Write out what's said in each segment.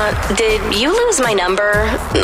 Uh, did you lose my number?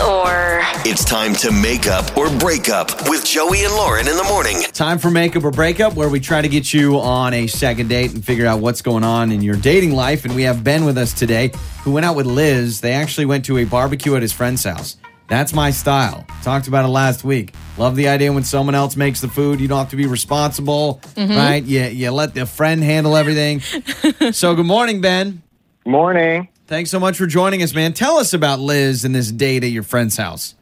Or. It's time to make up or break up with Joey and Lauren in the morning. Time for makeup or break up, where we try to get you on a second date and figure out what's going on in your dating life. And we have Ben with us today, who went out with Liz. They actually went to a barbecue at his friend's house. That's my style. Talked about it last week. Love the idea when someone else makes the food, you don't have to be responsible, right? You, you let the friend handle everything. so, good morning, Ben. Morning. Thanks so much for joining us, man. Tell us about Liz and this date at your friend's house.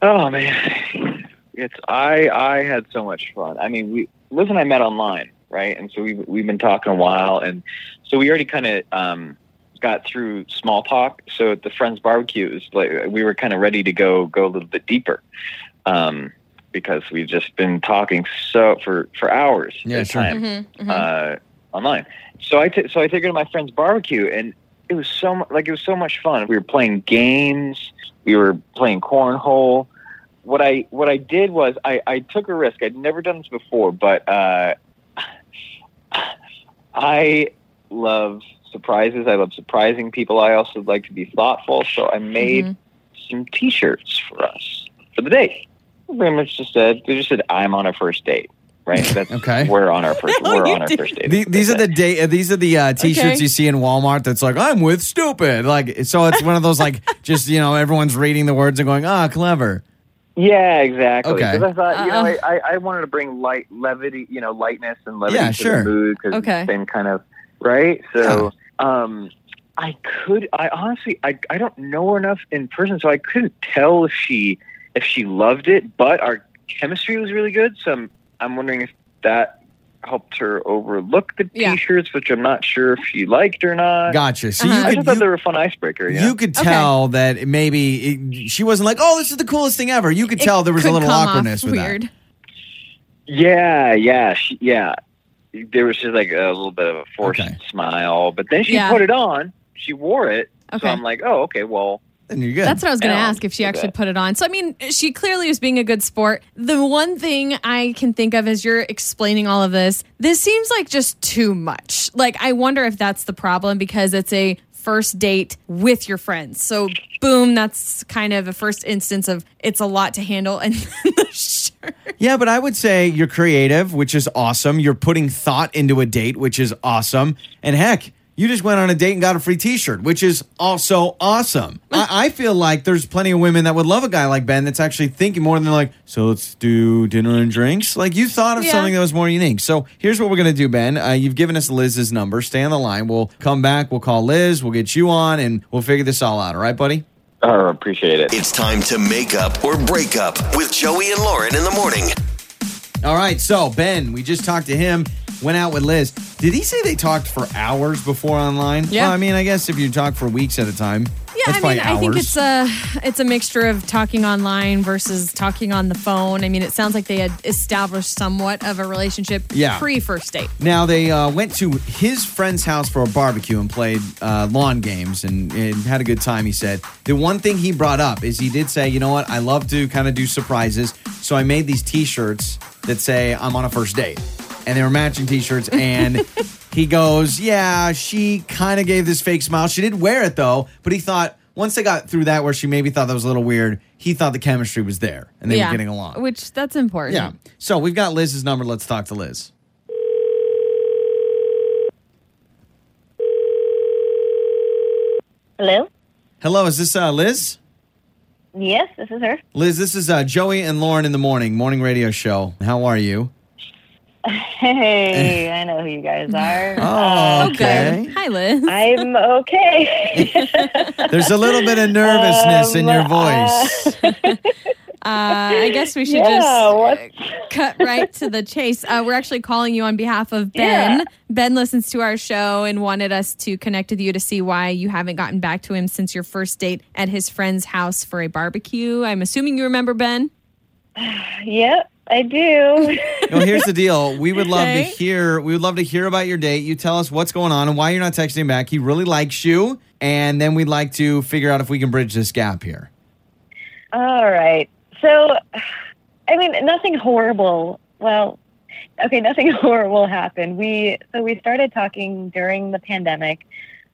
Oh man, it's I I had so much fun. I mean, we Liz and I met online, right? And so we have we've been talking a while, and so we already kind of um, got through small talk. So at the friends barbecue, it was like we were kind of ready to go go a little bit deeper. Um, because we've just been talking so for for hours Yeah, at a sure. time uh, online. So I t- so I took her to my friend's barbecue, and it was so mu- like it was so much fun. We were playing games, we were playing cornhole. What I what I did was I, I took a risk. I'd never done this before, but uh, I love surprises. I love surprising people. I also like to be thoughtful. So I made some T-shirts for us for the date. Pretty much just said they just said I'm on a first date. Right. That's Okay. We're on our first. No, we're on our didn't. first date. The- these are the day. These are the uh, t-shirts Okay. you see in Walmart. That's like I'm with stupid. Like so, it's one of those like just you know everyone's reading the words and going ah clever. Yeah, exactly. Okay. Because I thought, you know, Uh-uh. I, I, wanted to bring light, levity, you know, lightness and levity Yeah, to sure. the mood because Okay. it's been kind of right. So, um, I could, I honestly, I, I don't know her enough in person, so I couldn't tell if she, if she loved it. But our chemistry was really good, so I'm, I'm wondering if that helped her overlook the Yeah. t-shirts, which I'm not sure if she liked or not. Gotcha. So Uh-huh. I you just could thought you, they were a fun icebreaker. You, you could Okay. tell that maybe it, she wasn't like oh this is the coolest thing ever. You could It tell there was a could little come off awkwardness with weird. that. Yeah, yeah, she, yeah. There was just like a little bit of a forced Okay. smile, but then she Yeah. put it on. She wore it, Okay. so I'm like, oh, okay, well, Then you're good. That's what I was going to ask if she do actually put it on. So, I mean, she clearly was being a good sport. The one thing I can think of as you're explaining all of this, this seems like just too much. Like, I wonder if that's the problem because it's a first date with your friends. So, boom, that's kind of a first instance of it's a lot to handle. And the shirt. Yeah, but I would say you're creative, which is awesome. You're putting thought into a date, which is awesome. And heck, you just went on a date and got a free T-shirt, which is also awesome. I, I feel like there's plenty of women that would love a guy like Ben that's actually thinking more than like, so let's do dinner and drinks. Like you thought of Yeah. something that was more unique. So here's what we're gonna do, Ben. Uh, you've given us Liz's number. Stay on the line. We'll come back. We'll call Liz. We'll get you on, and we'll figure this all out. All right, buddy. oh, appreciate it. It's time to make up or break up with Joey and Lauren in the morning. All right, so Ben, we just talked to him, went out with Liz. Did he say they talked for hours before online? Yeah. Well, I mean, I guess if you talk for weeks at a time, Yeah, I mean, I think it's a it's a mixture of talking online versus talking on the phone. I mean, it sounds like they had established somewhat of a relationship Yeah. pre first date. Now they uh, went to his friend's house for a barbecue and played uh, lawn games and, and had a good time. He said the one thing he brought up is he did say, you know what, I love to kind of do surprises, so I made these T-shirts that say I'm on a first date, and they were matching T-shirts. And he goes, yeah, she kind of gave this fake smile. She did wear it though, but he thought once they got through that, where she maybe thought that was a little weird, he thought the chemistry was there and they yeah, were getting along. which that's important. Yeah. So we've got Liz's number. Let's talk to Liz. Hello? Hello, is this uh, Liz? Yes, this is her. Liz, this is uh, Joey and Lauren in the morning, morning radio show. How are you? Hey, I know who you guys are. Oh, Oh, okay. Hi, Liz. I'm okay. There's a little bit of nervousness in your Um, voice. Uh, I guess we should Yeah, just what- cut right to the chase. Uh, we're actually calling you on behalf of Ben. Yeah. Ben listens to our show and wanted us to connect with you to see why you haven't gotten back to him since your first date at his friend's house for a barbecue. I'm assuming you remember Ben. yep, I do. well, here's the deal. We would love to hear. We would love to hear about your date. You tell us what's going on and why you're not texting him back. He really likes you, and then we'd like to figure out if we can bridge this gap here. All right. So, I mean, nothing horrible. Well, okay, nothing horrible happened. We so we started talking during the pandemic.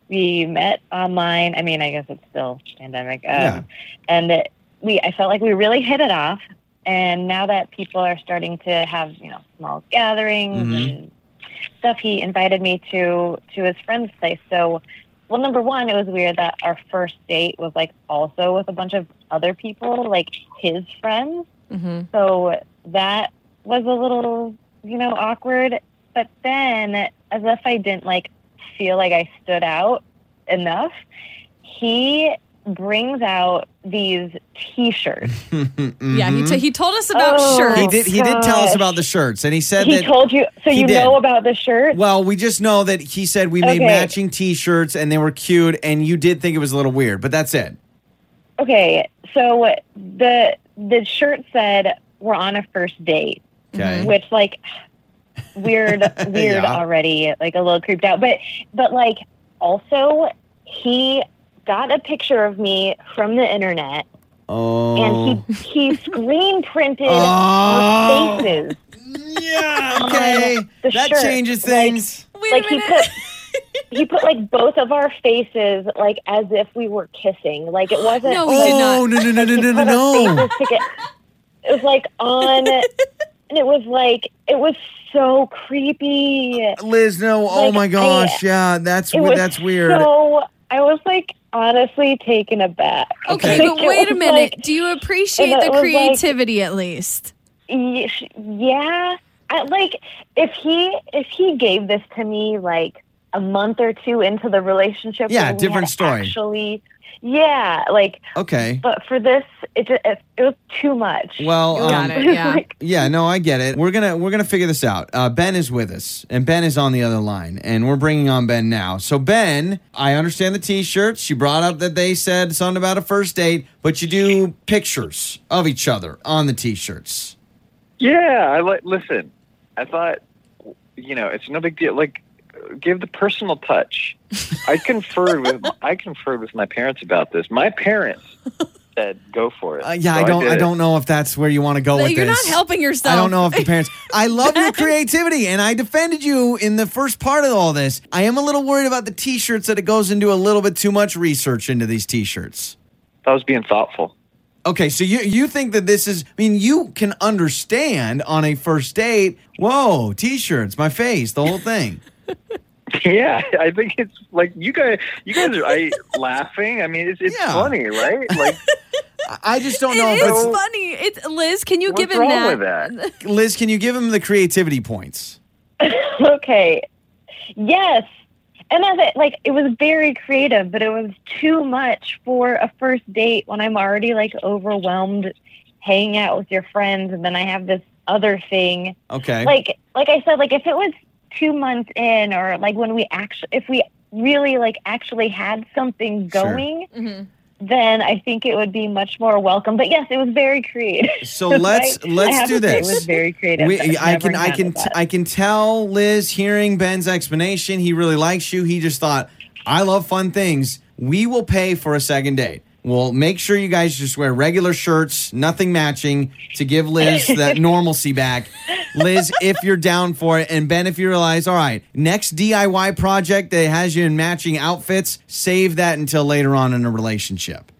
we met online. I mean, I guess it's still pandemic. Um, Yeah. And it, we, I felt like we really hit it off. And now that people are starting to have, you know, small gatherings Mhm. and stuff, he invited me to to his friend's place. So, well, number one, it was weird that our first date was like also with a bunch of other people, like his friends. hmm So that was a little, you know, awkward. But then, as if I didn't like feel like I stood out enough, he brings out these T-shirts. Yeah, he, t- he told us about Oh. shirts. Mm-hmm. he did. He did tell us about the shirts, and he said he that. told you, so you did. know about the shirt. well, we just know that he said we made Okay. matching T-shirts and they were cute, and you did think it was a little weird, but that's it. Okay, so the the shirt said we're on a first date. Okay. which like weird weird Yeah. already like a little creeped out but but like also he got a picture of me from the internet Oh. and he oh. he screen printed Oh. our faces yeah. Okay. the that shirt, changes like- things. Wait like a he put he put like both of our faces like as if we were kissing like it wasn't No, we oh, did oh no no no no no no no! It was like on, and it was like it was so creepy. Liz, no. oh Like, my I- gosh, yeah, that's It was that's weird. So I was like honestly taken aback. Okay, Okay. but wait a minute. like- Do you appreciate the was like- creativity at least? yeah, I, like if he if he gave this to me like a month or two into the relationship, Yeah, different story. Actually, yeah, like okay. but for this, it just it, it was too much. Well, um, Got it, yeah. like- Yeah, no, I get it. We're gonna we're gonna figure this out. Uh, ben is with us, and Ben is on the other line, and we're bringing on Ben now. So Ben, I understand the T-shirts. You brought up that they said something about a first date, but you do pictures of each other on the T-shirts. Yeah, I like. Listen, I thought, you know, it's no big deal. Like, give the personal touch. I conferred with I conferred with my parents about this. My parents said, "Go for it." Uh, yeah, So I don't did I don't know if that's where you want to go with You're this. not helping yourself. I don't know if the parents. I love your creativity, and I defended you in the first part of all this. I am a little worried about the T-shirts that it goes into a little bit too much research into these T-shirts. I was being thoughtful. Okay, so you you think that this is? I mean, you can understand on a first date. Whoa, T-shirts, my face, the whole thing. Yeah, I think it's like you guys. You guys are I, laughing. I mean, it's, it's Yeah. funny, right? Like, I- I just don't It know if is it's. funny. It's Liz. Can you give him wrong that? with that? Liz, can you give him the creativity points? okay. Yes. And as it like it was very creative, but it was too much for a first date when I'm already like overwhelmed hanging out with your friends and then I have this other thing. Okay. Like like I said, like if it was two months in or like when we actually if we really like actually had something Sure. going, Mhm. then I think it would be much more welcome. But yes, it was very creative. So let's I- I let's have do to say this. It was very creative. We, I've I never can I can handled that. I can tell Liz hearing Ben's explanation. He really likes you. He just thought I love fun things. We will pay for a second date. We'll make sure you guys just wear regular shirts, nothing matching, to give Liz that normalcy back. Liz, if you're down for it, and Ben, if you realize, all right, next DIY project that has you in matching outfits, save that until later on in a relationship.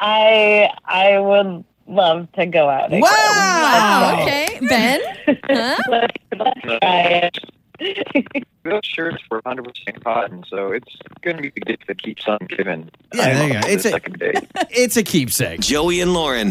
I I would love to go out. again. Wow! Wow. Okay, Ben. Huh? Let's, let's try it. Those shirts were 100% cotton, so it's going to be a gift that keeps on giving. Yeah, there you go. It's the a- second date. It's a keepsake. Joey and Lauren.